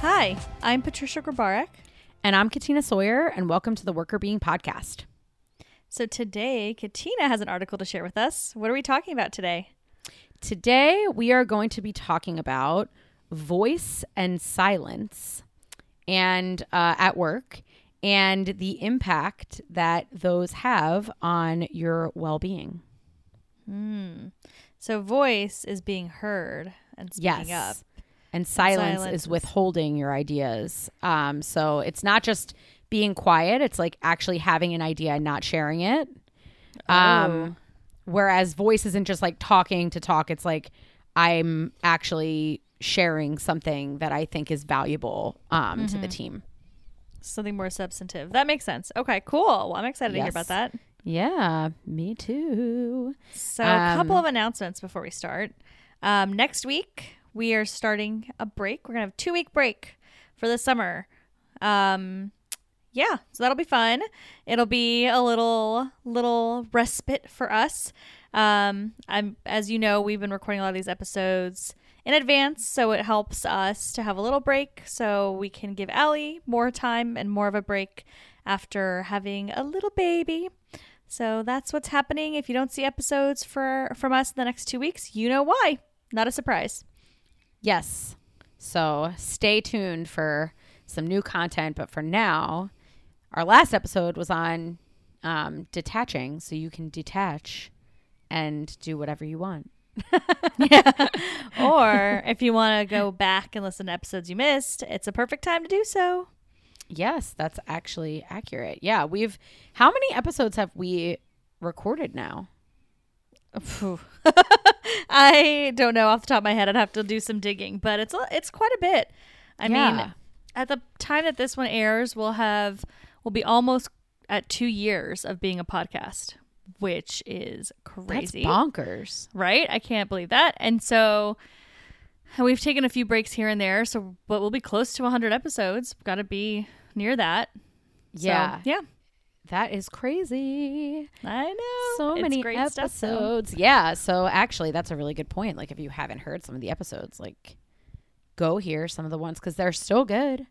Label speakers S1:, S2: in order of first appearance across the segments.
S1: Hi, I'm Patricia Grabarek.
S2: And I'm Katina Sawyer, and welcome to the Workr Beeing Podcast.
S1: So today, Katina has an article to share with us. What are we talking about today?
S2: Today, we are going to be talking about voice and silence and uh, at work and the impact that those have on your well being. Hmm.
S1: So, voice is being heard and speaking
S2: Yes.
S1: up.
S2: And silence,
S1: silence
S2: is withholding your ideas. Um, so it's not just being quiet, it's like actually having an idea and not sharing it. Um, whereas voice isn't just like talking to talk, it's like I'm actually sharing something that I think is valuable um, to the team.
S1: Something more substantive. That makes sense. Okay, cool. Well, I'm excited to hear about that.
S2: Yeah, me too.
S1: So, a couple
S2: Um,
S1: of announcements before we start. Um, next week, we are starting a break. We're to have two week break for the summer. Um, yeah, so that'll be fun. It'll be a little little respite for us. Um, I'm as you know, we've been recording a lot of these episodes in advance, so it helps us to have a little break so we can give Allie more time and more of a break after having a little baby. So that's what's happening. If you don't see episodes for from us in the next two weeks, you know why. Not a surprise.
S2: Yes. So stay tuned for some new content. But for now, our last episode was on um, detaching. So you can detach and do whatever you want. yeah.
S1: or if you want to go back and listen to episodes you missed, it's a perfect time to do so.
S2: Yes, that's actually accurate. Yeah, we've. How many episodes have we recorded now?
S1: I don't know off the top of my head. I'd have to do some digging, but it's it's quite a bit. I
S2: Yeah.
S1: mean, at the time that this one airs, we'll have we'll be almost at two years of being a podcast, which is crazy.
S2: That's bonkers.
S1: right? I can't believe that. And so we've taken a few breaks here and there, so but we'll be close to 100 episodes. Got to be near that. So,
S2: Yeah,
S1: yeah,
S2: that is crazy.
S1: I know.
S2: So
S1: It's
S2: many
S1: great stuff,
S2: episodes. yeah. So actually, that's a really good point. Like, if you haven't heard some of the episodes, like, go hear some of the ones because they're still good.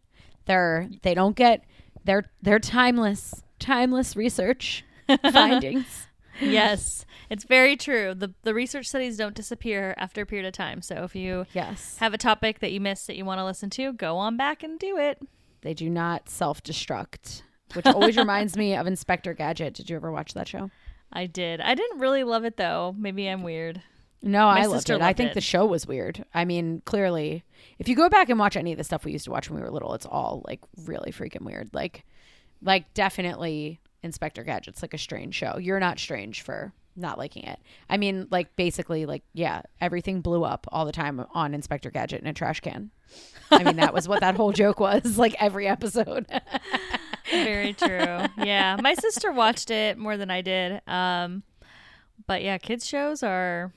S2: They're they don't get they're they're timeless timeless research findings.
S1: yes, it's very true. the The research studies don't disappear after a period of time. So if you
S2: Yes,
S1: have a topic that you missed that you want to listen to, go on back and do it.
S2: they do not self destruct, which always reminds me of Inspector Gadget. Did you ever watch that show?
S1: I did. I didn't really love it though. Maybe I'm weird.
S2: No, I loved it. I think
S1: it.
S2: the show was weird. I mean, clearly, if you go back and watch any of the stuff we used to watch when we were little, it's all like really freaking weird. Like, like definitely Inspector Gadget's like a strange show. You're not strange for not liking it. I mean, like basically, like yeah, everything blew up all the time on Inspector Gadget in a trash can. I mean, that was what that whole joke was. Like every episode.
S1: Very true. yeah, my sister watched it more than I did. Um, but yeah, kids shows are.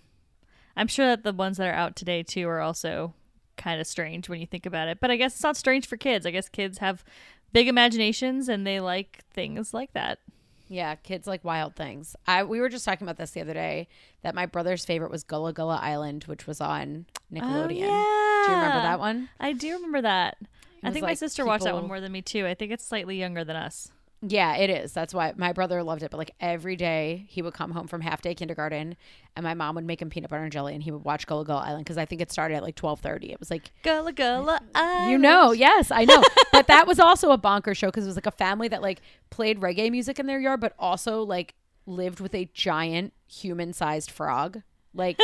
S1: I'm sure that the ones that are out today too are also kind of strange when you think about it. But I guess it's not strange for kids. I guess kids have big imaginations and they like things like that.
S2: Yeah, kids like wild things. I we were just talking about this the other day that my brother's favorite was Gullah Gullah Island, which was on Nickelodeon.
S1: Oh,
S2: Do you remember that one?
S1: I do remember that. I think my
S2: like
S1: sister watched that one more than me too. I think it's slightly younger than us.
S2: Yeah, it is. That's why my brother loved it. But like every day, he would come home from half day kindergarten, and my mom would make him peanut butter and jelly, and he would watch Gullah Gullah Island because I think it started at like twelve thirty. It was like
S1: Gullah Gullah Island.
S2: you know, yes, I know. but that was also a bonker show because it was like a family that like played reggae music in their yard, but also like lived with a giant human sized frog. Like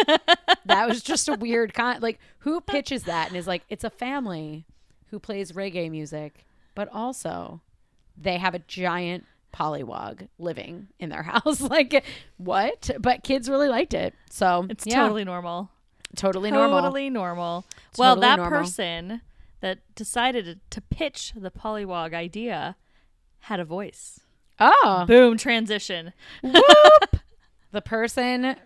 S2: that was just a weird kind. Like who pitches that and is like it's a family who plays reggae music, but also they have a giant pollywog living in their house. like what? But kids really liked it, so
S1: It's
S2: yeah,
S1: totally normal.
S2: totally normal.
S1: Totally normal. well,
S2: Totally
S1: that
S2: normal.
S1: person that decided to, to pitch the polywog idea had a voice.
S2: Oh,
S1: Boom, transition. Whoop.
S2: the person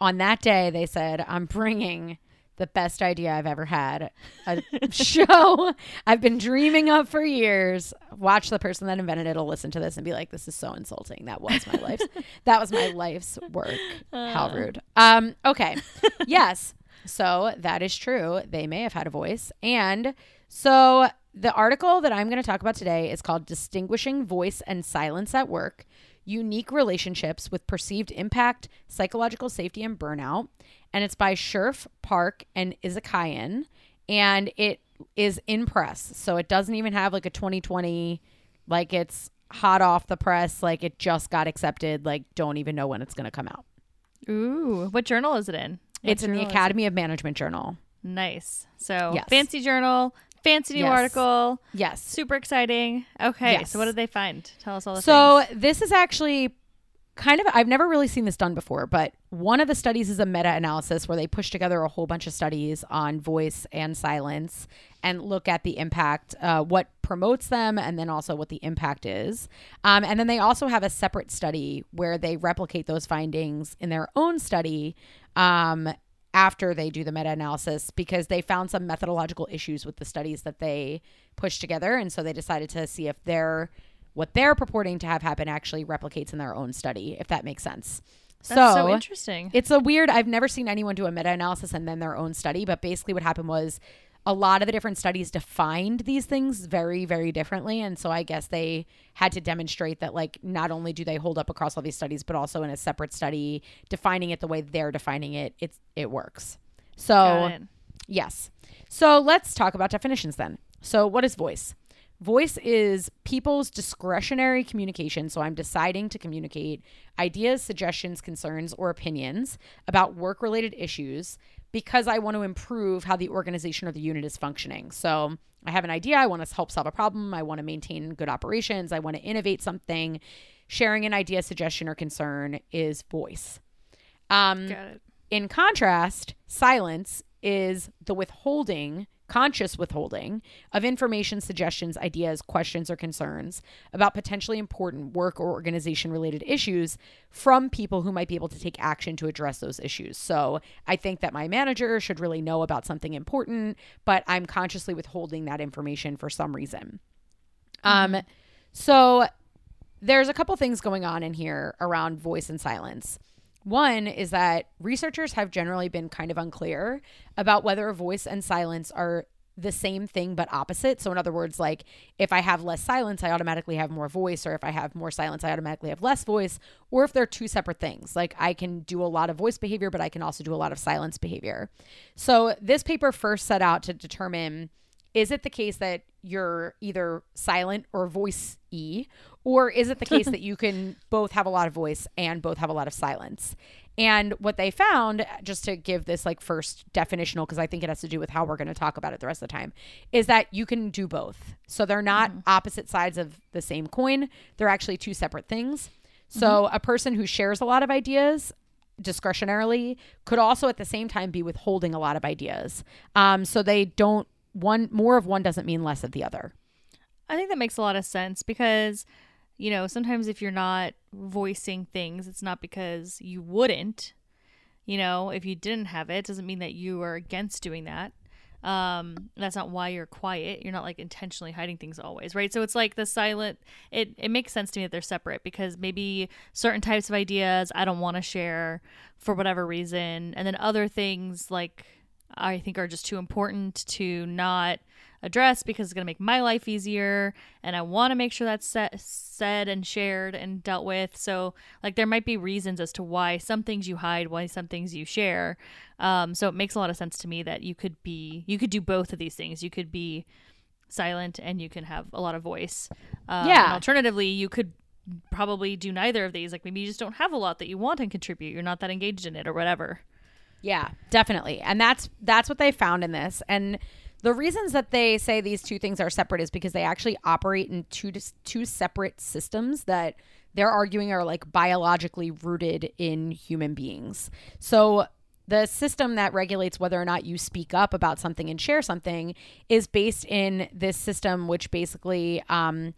S2: on that day they said i'm bringing the best idea i've ever had. A show i've been dreaming of for years. Watch the person that invented it will listen to this and be like this is so insulting. That was my life's that was my life's work. How rude. Um okay. Yes. So that is true. They may have had a voice. And So, the article that I'm going to talk about today is called Distinguishing Voice and Silence at Work Unique Relationships with Perceived Impact, Psychological Safety, and Burnout. And it's by Sherf, Parke, and Isaakyan. And it is in press. So, it doesn't even have like a 2020, like it's hot off the press. Like it just got accepted. Like, don't even know when it's going to come out.
S1: Ooh, what journal is it in? What
S2: it's in the
S1: it?
S2: Academy of Management Journal.
S1: Nice. So
S2: Yes.
S1: fancy journal, fancy new
S2: Yes.
S1: article,
S2: Yes.
S1: super exciting. Okay,
S2: Yes.
S1: so what did they find? Tell us all the
S2: So
S1: things.
S2: this is actually kind of I've never really seen this done before, but one of the studies is a meta-analysis where they push together a whole bunch of studies on voice and silence and look at the impact, uh, what promotes them, and then also what the impact is. Um, and then they also have a separate study where they replicate those findings in their own study. Um, after they do the meta analysis because they found some methodological issues with the studies that they pushed together. And so they decided to see if their what they're purporting to have happen actually replicates in their own study, if that makes sense.
S1: That's so, interesting.
S2: It's a weird, I've never seen anyone do a meta analysis and then their own study, but basically what happened was a lot of the different studies defined these things very, very differently. And so I guess they had to demonstrate that, like, not only do they hold up across all these studies, but also in a separate study, defining it the way they're defining it, it's, it works. So,
S1: it.
S2: Yes. So let's talk about definitions then. So, what is voice? Voice is people's discretionary communication. So, I'm deciding to communicate ideas, suggestions, concerns, or opinions about work related issues because I want to improve how the organization or the unit is functioning. So, I have an idea. I want to help solve a problem. I want to maintain good operations. I want to innovate something. Sharing an idea, suggestion, or concern is voice. Um, in contrast, silence is the withholding, conscious withholding of information, suggestions, ideas, questions, or concerns about potentially important work or organization related issues from people who might be able to take action to address those issues. So I think that my manager should really know about something important, but I'm consciously withholding that information for some reason. Um, so there's a couple things going on in here around voice and silence. One is that researchers have generally been kind of unclear about whether voice and silence are the same thing but opposite. So, in other words, like if I have less silence, I automatically have more voice, or if I have more silence, I automatically have less voice, or if they're two separate things. Like I can do a lot of voice behavior, but I can also do a lot of silence behavior. So, this paper first set out to determine is it the case that you're either silent or voice e or is it the case that you can both have a lot of voice and both have a lot of silence? And what they found just to give this like first definitional because i think it has to do with how we're going to talk about it the rest of the time is that you can do both. So they're not opposite sides of the same coin. They're actually two separate things. So a person who shares a lot of ideas discretionarily could also at the same time be withholding a lot of ideas. Um, so they don't one more of one doesn't mean less of the other
S1: I think that makes a lot of sense because, you know, sometimes if you're not voicing things, it's not because you wouldn't. You know, if you didn't have it, it doesn't mean that you are against doing that. Um, that's not why you're quiet. You're not like intentionally hiding things always, right? So it's like the silent. It it makes sense to me that they're separate because maybe certain types of ideas I don't want to share for whatever reason, and then other things like I think are just too important to not address because it's going to make my life easier and I want to make sure that's set, said and shared and dealt with. So, like, there might be reasons as to why some things you hide, why some things you share. Um, so, it makes a lot of sense to me that you could be, you could do both of these things. You could be silent and you can have a lot of voice. Um,
S2: Yeah.
S1: alternatively, you could probably do neither of these. Like, maybe you just don't have a lot that you want and contribute. You're not that engaged in it or whatever.
S2: Yeah, definitely. And that's that's what they found in this. And the reasons that they say these two things are separate is because they actually operate in two two separate systems that they're arguing are like biologically rooted in human beings. So the system that regulates whether or not you speak up about something and share something is based in this system, which basically um,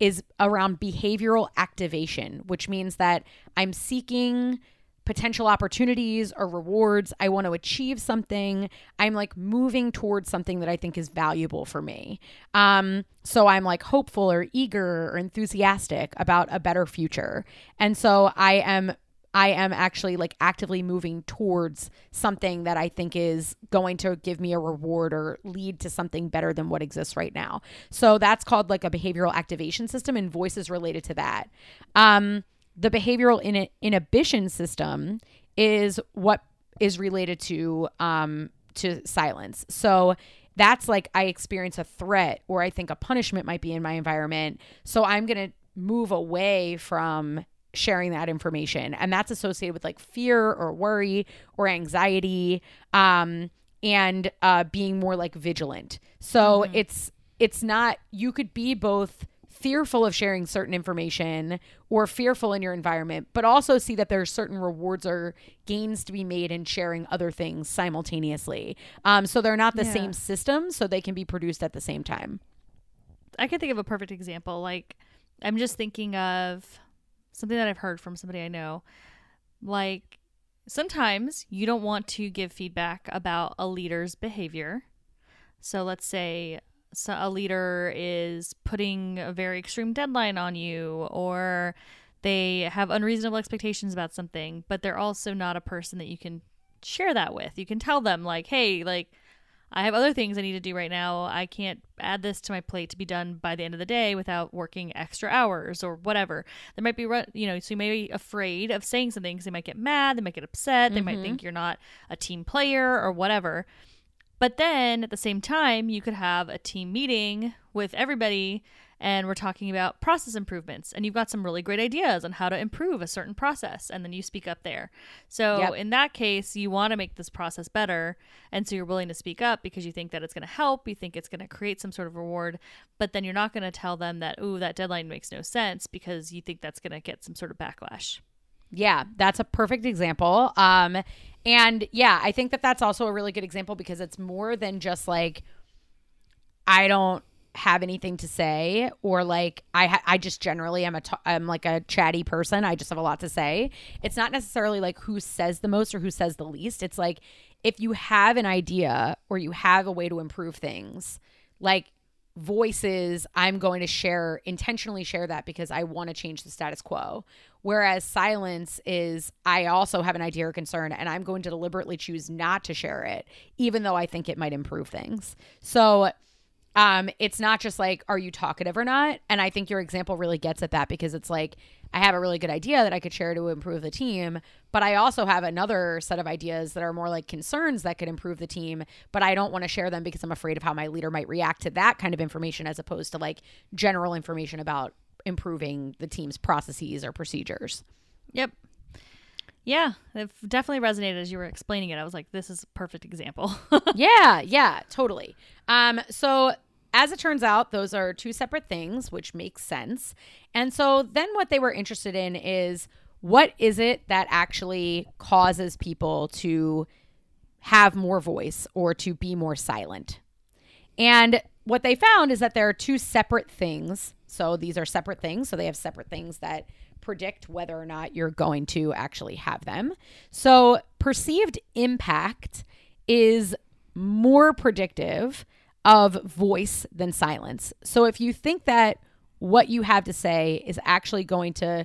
S2: is around behavioral activation, which means that I'm seeking potential opportunities or rewards. I want to achieve something. I'm like moving towards something that I think is valuable for me. Um, so I'm like hopeful or eager or enthusiastic about a better future. And so I am I am actually like actively moving towards something that I think is going to give me a reward or lead to something better than what exists right now. So that's called like a behavioral activation system, and voice is related to that. Um, the behavioral in- inhibition system is what is related to um, to silence. So that's like I experience a threat or I think a punishment might be in my environment. So I'm going to move away from sharing that information. And that's associated with like fear or worry or anxiety um, and uh, being more like vigilant. So mm-hmm. it's it's not you could be both fearful of sharing certain information or fearful in your environment, but also see that there are certain rewards or gains to be made in sharing other things simultaneously. Um, so they're not the yeah. same system, so they can be produced at the same time.
S1: I can think of a perfect example. Like, I'm just thinking of something that I've heard from somebody I know. Like, sometimes you don't want to give feedback about a leader's behavior. So let's say so a leader is putting a very extreme deadline on you or they have unreasonable expectations about something, but they're also not a person that you can share that with. You can tell them like, "Hey, like I have other things I need to do right now. I can't add this to my plate to be done by the end of the day without working extra hours or whatever. They might be, you know, so you may be afraid of saying something because they might get mad, they might get upset, they mm-hmm. might think you're not a team player or whatever. But then at the same time, you could have a team meeting with everybody and we're talking about process improvements and you've got some really great ideas on how to improve a certain process and then you speak up there. So yep. in that case, you want to make this process better and so you're willing to speak up because you think that it's going to help, you think it's going to create some sort of reward, but then you're not going to tell them that oh, that deadline makes no sense because you think that's going to get some sort of backlash.
S2: Yeah, that's a perfect example. Um, and yeah, I think that that's also a really good example because it's more than just like, I don't have anything to say or like I ha- I just generally am a t- I'm like a chatty person. I just have a lot to say. It's not necessarily like who says the most or who says the least. It's like if you have an idea or you have a way to improve things, like voices I'm going to share intentionally share that because I want to change the status quo. Whereas silence is I also have an idea or concern and I'm going to deliberately choose not to share it even though I think it might improve things. So um it's not just like are you talkative or not? And I think your example really gets at that because it's like I have a really good idea that I could share to improve the team, but I also have another set of ideas that are more like concerns that could improve the team, but I don't want to share them because I'm afraid of how my leader might react to that kind of information as opposed to like general information about improving the team's processes or procedures.
S1: Yep. Yeah, it definitely resonated as you were explaining it. I was like, this is a perfect example.
S2: yeah, yeah, totally. Um, so as it turns out, those are two separate things, which makes sense. And so then what they were interested in is what is it that actually causes people to have more voice or to be more silent? And what they found is that there are two separate things. So these are separate things. So they have separate things that predict whether or not you're going to actually have them. So perceived impact is more predictive of voice than silence. So if you think that what you have to say is actually going to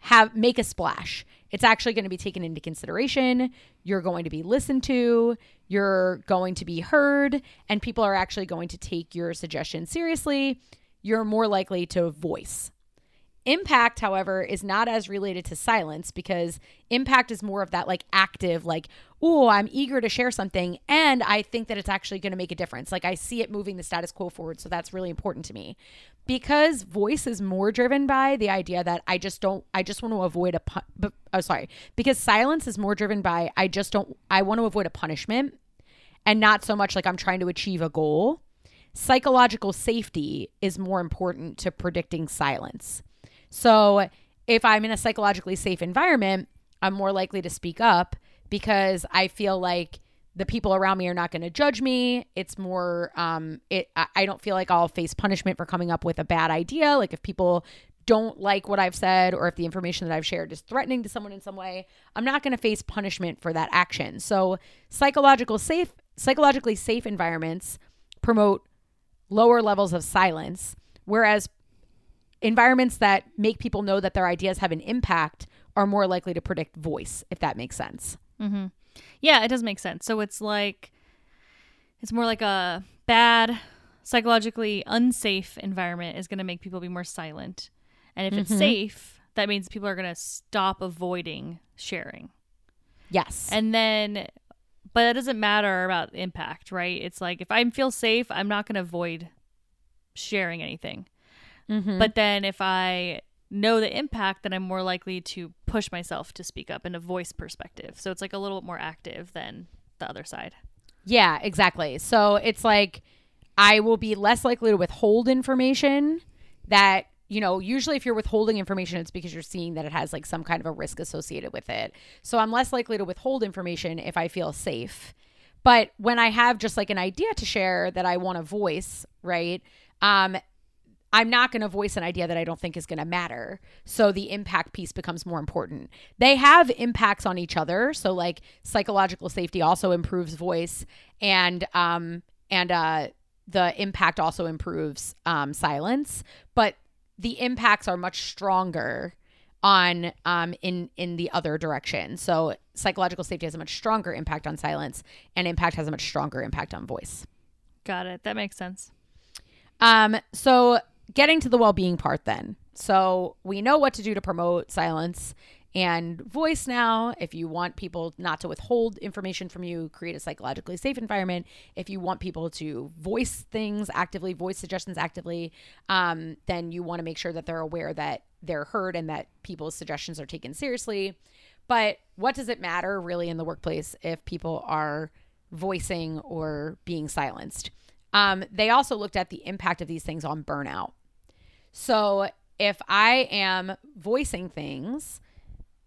S2: have make a splash, it's actually going to be taken into consideration, you're going to be listened to, you're going to be heard, and people are actually going to take your suggestion seriously, you're more likely to voice Impact, however, is not as related to silence because impact is more of that like active, like, oh, I'm eager to share something and I think that it's actually going to make a difference. Like, I see it moving the status quo forward. So that's really important to me. Because voice is more driven by the idea that I just don't, I just want to avoid a, pu- oh, sorry. Because silence is more driven by I just don't, I want to avoid a punishment and not so much like I'm trying to achieve a goal. Psychological safety is more important to predicting silence. So if I'm in a psychologically safe environment, I'm more likely to speak up because I feel like the people around me are not going to judge me. It's more, um, it. I don't feel like I'll face punishment for coming up with a bad idea. Like if people don't like what I've said or if the information that I've shared is threatening to someone in some way, I'm not going to face punishment for that action. So psychological safe, psychologically safe environments promote lower levels of silence, whereas environments that make people know that their ideas have an impact are more likely to predict voice, if that makes sense.
S1: Mm-hmm. Yeah, it does make sense. So it's like it's more like a bad, psychologically unsafe environment is going to make people be more silent, and if it's
S2: Mhm.
S1: safe, that means people are going to stop avoiding sharing.
S2: Yes.
S1: And then, but it doesn't matter about impact, right? It's like if I feel safe, I'm not going to avoid sharing anything.
S2: Mhm.
S1: But then if I know the impact, then I'm more likely to push myself to speak up in a voice perspective. So it's like a little bit more active than the other side.
S2: Yeah, exactly. So it's like I will be less likely to withhold information that, you know, usually if you're withholding information, it's because you're seeing that it has like some kind of a risk associated with it. So I'm less likely to withhold information if I feel safe. But when I have just like an idea to share that I want to voice, right? Um, I'm not going to voice an idea that I don't think is going to matter. So the impact piece becomes more important. They have impacts on each other. So like psychological safety also improves voice, and um and uh the impact also improves um silence. But the impacts are much stronger on um in in the other direction. So psychological safety has a much stronger impact on silence, and impact has a much stronger impact on voice.
S1: Got it. That makes sense.
S2: Um, so getting to the well-being part then. So we know what to do to promote silence and voice now. If you want people not to withhold information from you, create a psychologically safe environment. If you want people to voice things actively, voice suggestions actively, um, then you want to make sure that they're aware that they're heard and that people's suggestions are taken seriously. But what does it matter really in the workplace if people are voicing or being silenced? Um, they also looked at the impact of these things on burnout. So if I am voicing things,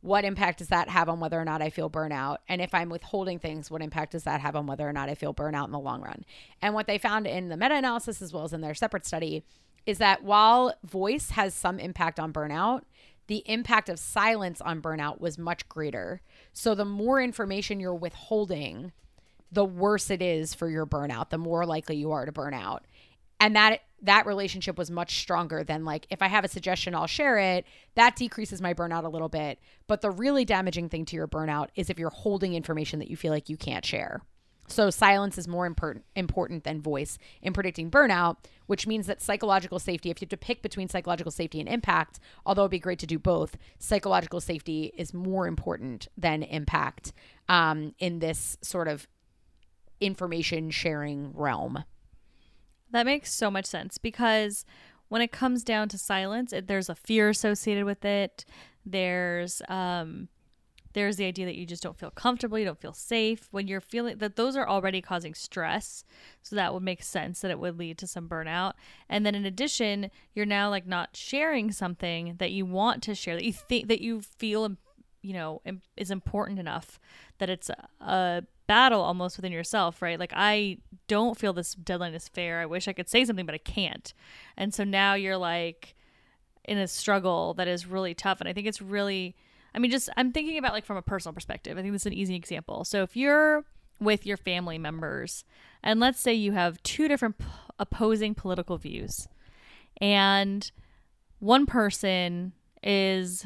S2: what impact does that have on whether or not I feel burnout? And if I'm withholding things, what impact does that have on whether or not I feel burnout in the long run? And what they found in the meta analysis, as well as in their separate study, is that while voice has some impact on burnout, the impact of silence on burnout was much greater. So the more information you're withholding, the worse it is for your burnout, the more likely you are to burn out. And that that relationship was much stronger than like if I have a suggestion, I'll share it. That decreases my burnout a little bit. But the really damaging thing to your burnout is if you're holding information that you feel like you can't share. So silence is more important important than voice in predicting burnout, which means that psychological safety, if you have to pick between psychological safety and impact, although it'd be great to do both, psychological safety is more important than impact um, in this sort of information sharing realm.
S1: That makes so much sense because when it comes down to silence, it, there's a fear associated with it. There's um there's the idea that you just don't feel comfortable, you don't feel safe when you're feeling that those are already causing stress. So that would make sense that it would lead to some burnout. And then in addition, you're now like not sharing something that you want to share that you think that you feel you know is important enough that it's a, a battle almost within yourself, right? Like I don't feel this deadline is fair. I wish I could say something, but I can't. And so now you're like in a struggle that is really tough. And I think it's really, I mean, just I'm thinking about like from a personal perspective. I think this is an easy example. So if you're with your family members, and let's say you have two different p- opposing political views, and one person is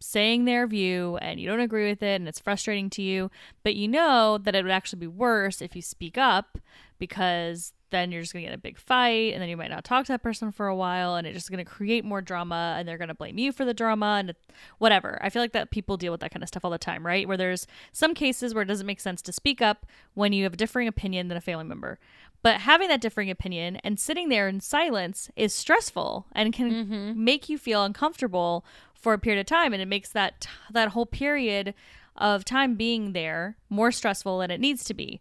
S1: saying their view and you don't agree with it and it's frustrating to you, but you know that it would actually be worse if you speak up because then you're just going to get a big fight and then you might not talk to that person for a while and it's just going to create more drama and they're going to blame you for the drama and whatever. I feel like that people deal with that kind of stuff all the time, right? Where there's some cases where it doesn't make sense to speak up when you have a differing opinion than a family member. But having that differing opinion and sitting there in silence is stressful and can make you feel uncomfortable for a period of time. And it makes that that whole period of time being there more stressful than it needs to be.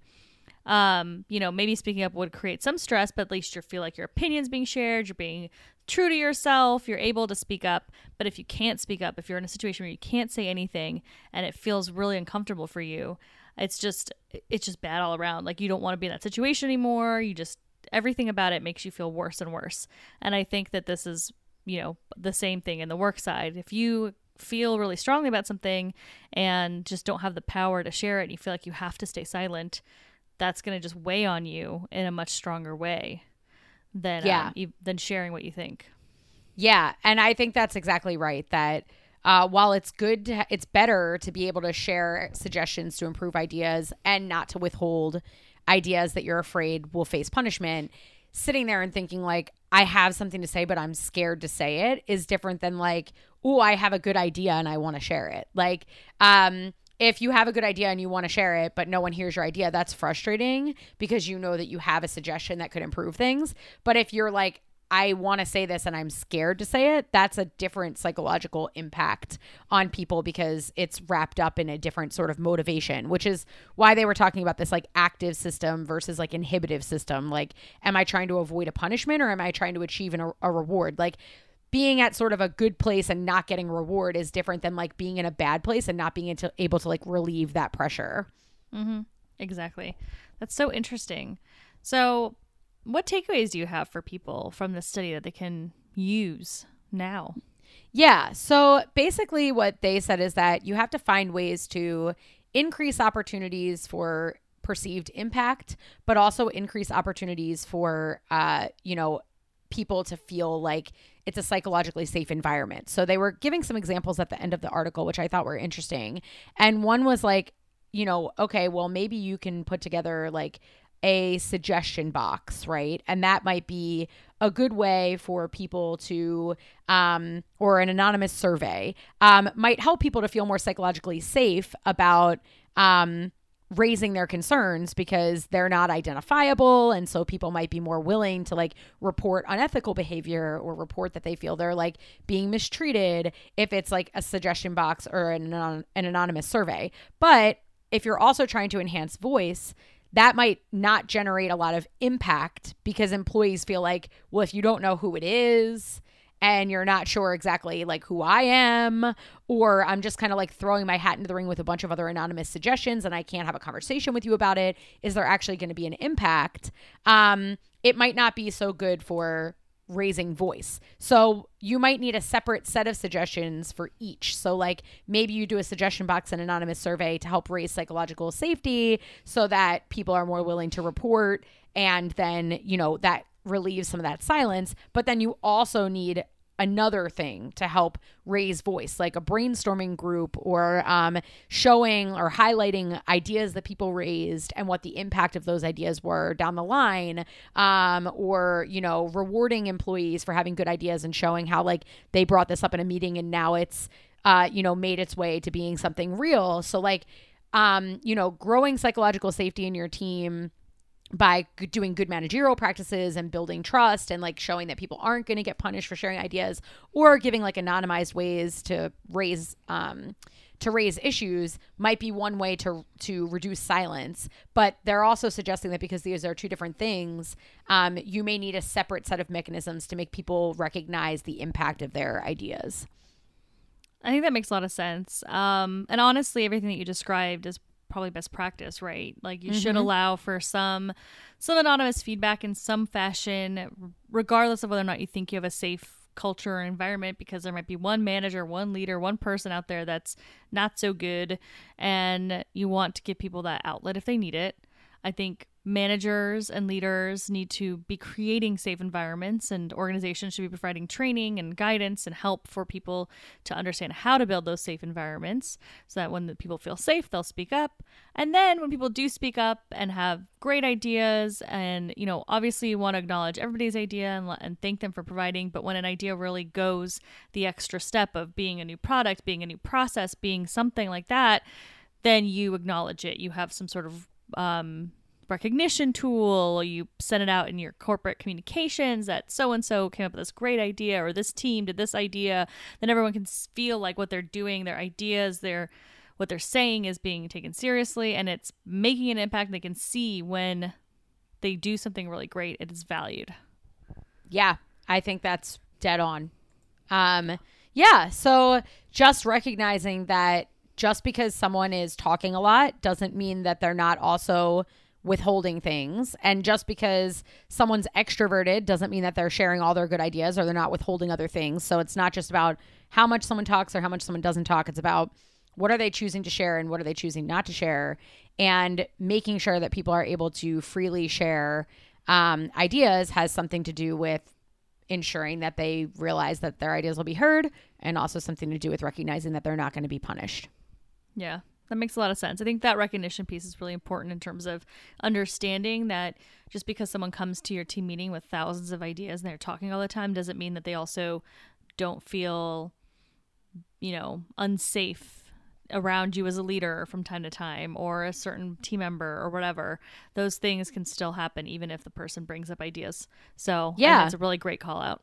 S1: Um, you know, maybe speaking up would create some stress, but at least you feel like your opinion's being shared, you're being true to yourself, you're able to speak up. But if you can't speak up, if you're in a situation where you can't say anything and it feels really uncomfortable for you, it's just it's just bad all around. Like you don't want to be in that situation anymore. You just everything about it makes you feel worse and worse. And I think that this is, you know, the same thing in the work side. If you feel really strongly about something and just don't have the power to share it and you feel like you have to stay silent, that's going to just weigh on you in a much stronger way than
S2: Yeah.
S1: um, than sharing what you think.
S2: Yeah, and I think that's exactly right. That uh, while it's good, to it's better to be able to share suggestions to improve ideas and not to withhold ideas that you're afraid will face punishment. Sitting there and thinking like I have something to say, but I'm scared to say it is different than like, oh, I have a good idea and I want to share it. Like, um, if you have a good idea and you want to share it, but no one hears your idea, that's frustrating because you know that you have a suggestion that could improve things. But if you're like, I want to say this and I'm scared to say it, that's a different psychological impact on people because it's wrapped up in a different sort of motivation, which is why they were talking about this like active system versus like inhibitive system. Like, am I trying to avoid a punishment or am I trying to achieve an, a reward? Like, being at sort of a good place and not getting reward is different than like being in a bad place and not being into, able to like relieve that pressure.
S1: Mm-hmm. Exactly. That's so interesting. So, what takeaways do you have for people from this study that they can use now?
S2: Yeah. So basically, what they said is that you have to find ways to increase opportunities for perceived impact, but also increase opportunities for, uh, you know, people to feel like it's a psychologically safe environment. So they were giving some examples at the end of the article, which I thought were interesting. And one was like, you know, okay, well, maybe you can put together like a suggestion box, right? And that might be a good way for people to, um, or an anonymous survey, um, might help people to feel more psychologically safe about, um, raising their concerns because they're not identifiable and so people might be more willing to like report unethical behavior or report that they feel they're like being mistreated if it's like a suggestion box or an, an anonymous survey but if you're also trying to enhance voice that might not generate a lot of impact because employees feel like well if you don't know who it is and you're not sure exactly like who I am, or I'm just kind of like throwing my hat into the ring with a bunch of other anonymous suggestions and I can't have a conversation with you about it, is there actually going to be an impact? Um, it might not be so good for raising voice. So you might need a separate set of suggestions for each. So like maybe you do a suggestion box and anonymous survey to help raise psychological safety so that people are more willing to report and then, you know, that relieves some of that silence. But then you also need another thing to help raise voice, like a brainstorming group or um, showing or highlighting ideas that people raised and what the impact of those ideas were down the line, um, or you know, rewarding employees for having good ideas and showing how like they brought this up in a meeting and now it's uh, you know made its way to being something real. So like, um, you know, growing psychological safety in your team by doing good managerial practices and building trust and like showing that people aren't going to get punished for sharing ideas or giving like anonymized ways to raise um to raise issues might be one way to to reduce silence. But they're also suggesting that because these are two different things um, you may need a separate set of mechanisms to make people recognize the impact of their ideas.
S1: I think that makes a lot of sense. Um, and honestly everything that you described is probably best practice, right? Like you mm-hmm. should allow for some some anonymous feedback in some fashion, regardless of whether or not you think you have a safe culture or environment because there might be one manager, one leader, one person out there that's not so good and you want to give people that outlet if they need it. I think managers and leaders need to be creating safe environments and organizations should be providing training and guidance and help for people to understand how to build those safe environments so that when the people feel safe they'll speak up. And then when people do speak up and have great ideas and you know obviously you want to acknowledge everybody's idea and, and thank them for providing but when an idea really goes the extra step of being a new product being a new process being something like that then you acknowledge it. You have some sort of um, recognition tool. You send it out in your corporate communications that so and so came up with this great idea or this team did this idea. Then everyone can feel like what they're doing their ideas their what they're saying is being taken seriously and it's making an impact. They can see when they do something really great it is valued.
S2: Yeah i think that's dead on. Um yeah so just recognizing that just because someone is talking a lot doesn't mean that they're not also withholding things. And just because someone's extroverted doesn't mean that they're sharing all their good ideas or they're not withholding other things. So it's not just about how much someone talks or how much someone doesn't talk. It's about what are they choosing to share and what are they choosing not to share and making sure that people are able to freely share um, ideas has something to do with ensuring that they realize that their ideas will be heard and also something to do with recognizing that they're not going to be punished.
S1: Yeah, that makes a lot of sense. I think that recognition piece is really important in terms of understanding that just because someone comes to your team meeting with thousands of ideas and they're talking all the time doesn't mean that they also don't feel, you know, unsafe around you as a leader from time to time or a certain team member or whatever. Those things can still happen even if the person brings up ideas. So, yeah, it's a really great call out.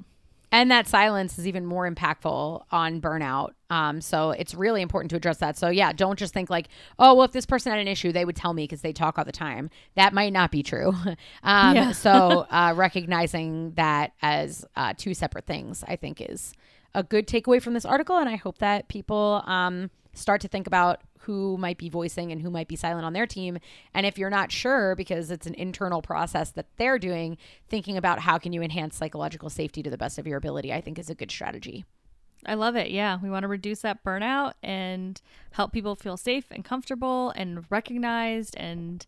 S2: And that silence is even more impactful on burnout. Um, so it's really important to address that. So yeah, don't just think like, oh, well, if this person had an issue, they would tell me because they talk all the time. That might not be true. um, yeah. so uh, recognizing that as uh, two separate things, I think, is a good takeaway from this article. And I hope that people um, start to think about who might be voicing and who might be silent on their team. And if you're not sure because it's an internal process that they're doing, thinking about how can you enhance psychological safety to the best of your ability, I think is a good strategy.
S1: I love it. Yeah. We want to reduce that burnout and help people feel safe and comfortable and recognized and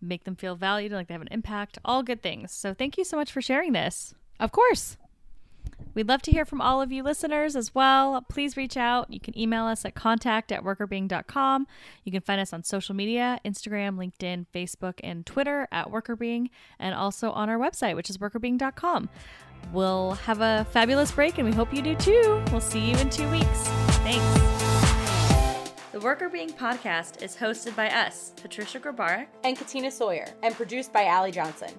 S1: make them feel valued and like they have an impact. All good things. So thank you so much for sharing this.
S2: Of course.
S1: We'd love to hear from all of you listeners as well. Please reach out. You can email us at contact at workrbeeing.com. You can find us on social media Instagram, LinkedIn, Facebook, and Twitter at workrbeeing, and also on our website, which is workrbeeing.com. We'll have a fabulous break, and we hope you do too. We'll see you in two weeks. Thanks. The Workr Beeing podcast is hosted by us, Patricia Grabarek
S2: and Katina Sawyer, and produced by Allie Johnson.